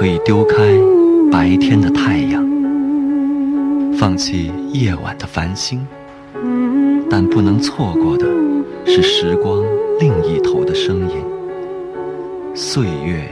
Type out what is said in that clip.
可以丢开白天的太阳放弃夜晚的繁星但不能错过的是时光另一头的声音。岁月